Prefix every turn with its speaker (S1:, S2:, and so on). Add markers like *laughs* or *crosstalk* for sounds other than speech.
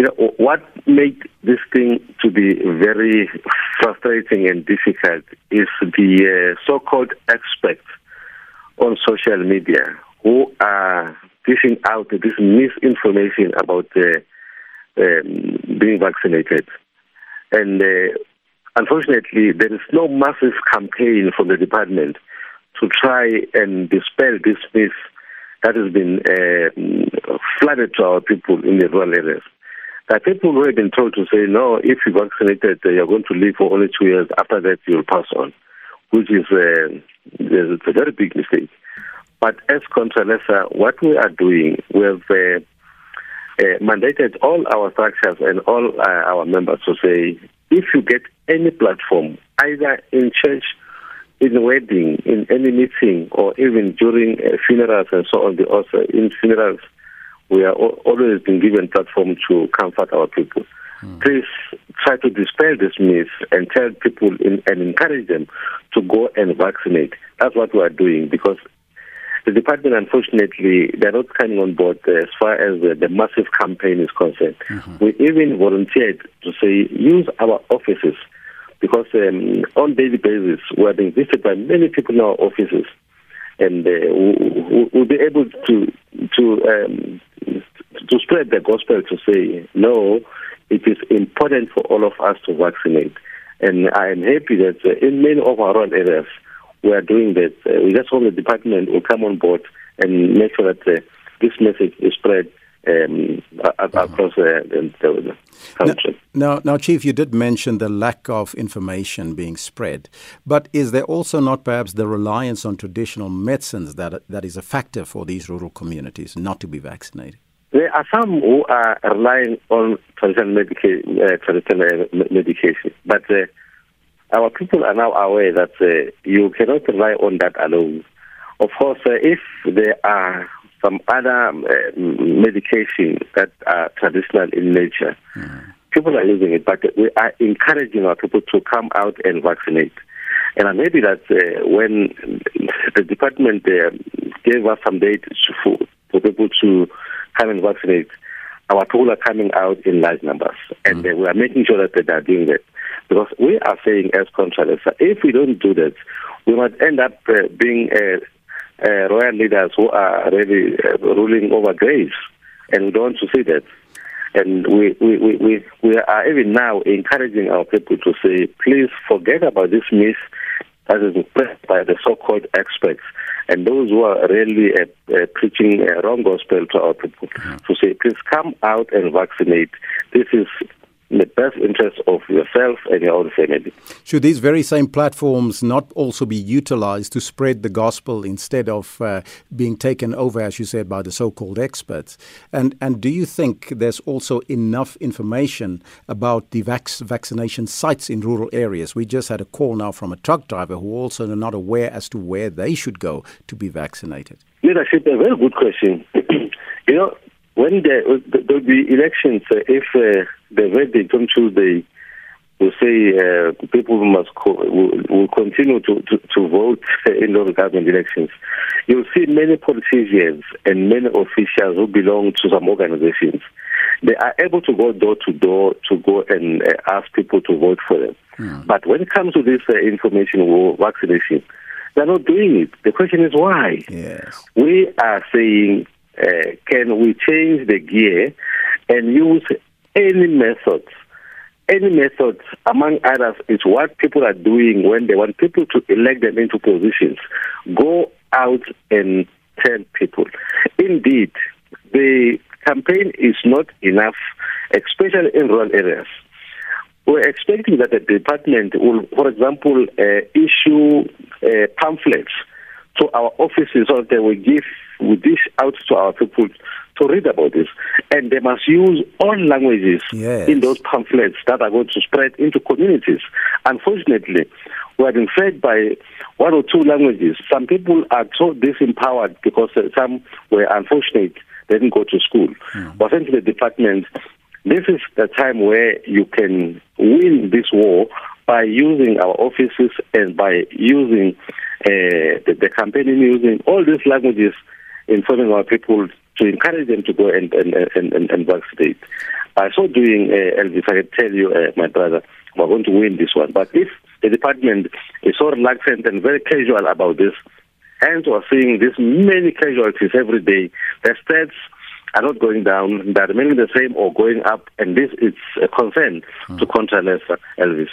S1: you know, what makes this thing to be very frustrating and difficult is the uh, so-called experts on social media who are dishing out this misinformation about uh, um, being vaccinated. And uh, unfortunately, there is no massive campaign from the department to try and dispel this myth that has been uh, flooded to our people in the rural areas. Are people who have been told to say, no, if you're vaccinated, uh, you're going to live for only two years. After that, you'll pass on, which is uh, a very big mistake. But as Contralesa, what we are doing, we have uh, uh, mandated all our structures and all uh, our members to say, if you get any platform, either in church, in wedding, in any meeting, or even during uh, funerals and so on, also in funerals, we are always been given platform to comfort our people. Mm. Please try to dispel this myth and tell people in, and encourage them to go and vaccinate. That's what we are doing because the department, unfortunately, they're not coming on board as far as the, the massive campaign is concerned. Mm-hmm. We even volunteered to say use our offices because um, on daily basis we are being visited by many people in our offices, and uh, we'll be able to to um, to spread the gospel to say no, it is important for all of us to vaccinate, and I am happy that uh, in many of our own areas we are doing that. Uh, we just hope the department will come on board and make sure that uh, this message is spread um, across uh, the, the country.
S2: Now, now, now, Chief, you did mention the lack of information being spread, but is there also not perhaps the reliance on traditional medicines that that is a factor for these rural communities not to be vaccinated?
S1: There are some who are relying on traditional, medica- uh, traditional medication, but uh, our people are now aware that uh, you cannot rely on that alone. Of course, uh, if there are some other uh, medication that are traditional in nature, mm. people are using it, but we are encouraging our people to come out and vaccinate. And I'm happy that uh, when the department uh, gave us some date for, for people to come and vaccinate, our people are coming out in large numbers, and mm. we are making sure that they are doing that. Because we are saying as Contralesa, if we don't do that, we might end up uh, being uh, royal leaders who are really uh, ruling over graves, and we don't want to see that. And we, we, we, we, we are even now encouraging our people to say, please forget about this myth that is spread by the so-called experts and those who are really uh, uh, preaching a wrong gospel to our people. To say, please come out and vaccinate. This is in the best interest of yourself and your own family.
S2: Should these very same platforms not also be utilized to spread the gospel instead of uh, being taken over, as you said, by the so-called experts? And and do you think there's also enough information about the vac- vaccination sites in rural areas? We just had a call now from a truck driver who also are not aware as to where they should go to be vaccinated.
S1: Leadership, a very good question. *clears throat* you know, when there will be elections, uh, if uh, the don't choose, they will say uh, people must co- will, will, continue to, to, to vote *laughs* in local government elections. You'll see many politicians and many officials who belong to some organizations. They are able to go door to door to go and uh, ask people to vote for them. Mm. But when it comes to this uh, information or vaccination, they're not doing it. The question is why?
S2: Yes.
S1: We are saying uh, can we change the gear and use any methods? Any methods, among others, is what people are doing when they want people to elect them into positions. Go out and tell people. Indeed, the campaign is not enough, especially in rural areas. We're expecting that the department will, for example, uh, issue uh, pamphlets to our offices so that they will give we dish out to our people to read about this. And they must use all languages yes. in those pamphlets that are going to spread into communities. Unfortunately, we are being fed by one or two languages. Some people are so disempowered because uh, some were unfortunate, they didn't go to school. Mm. But thanks to the department, this is the time where you can win this war by using our offices and by using uh, the, the campaigning, using all these languages informing our people to encourage them to go and, and, and, and, and vaccinate. By so doing, uh, Elvis, I can tell you, uh, my brother, we're going to win this one. But if the department is so reluctant and very casual about this, hence we're seeing this many casualties every day, the stats are not going down, they're remaining the same or going up, and this is a concern mm. to counter Elvis.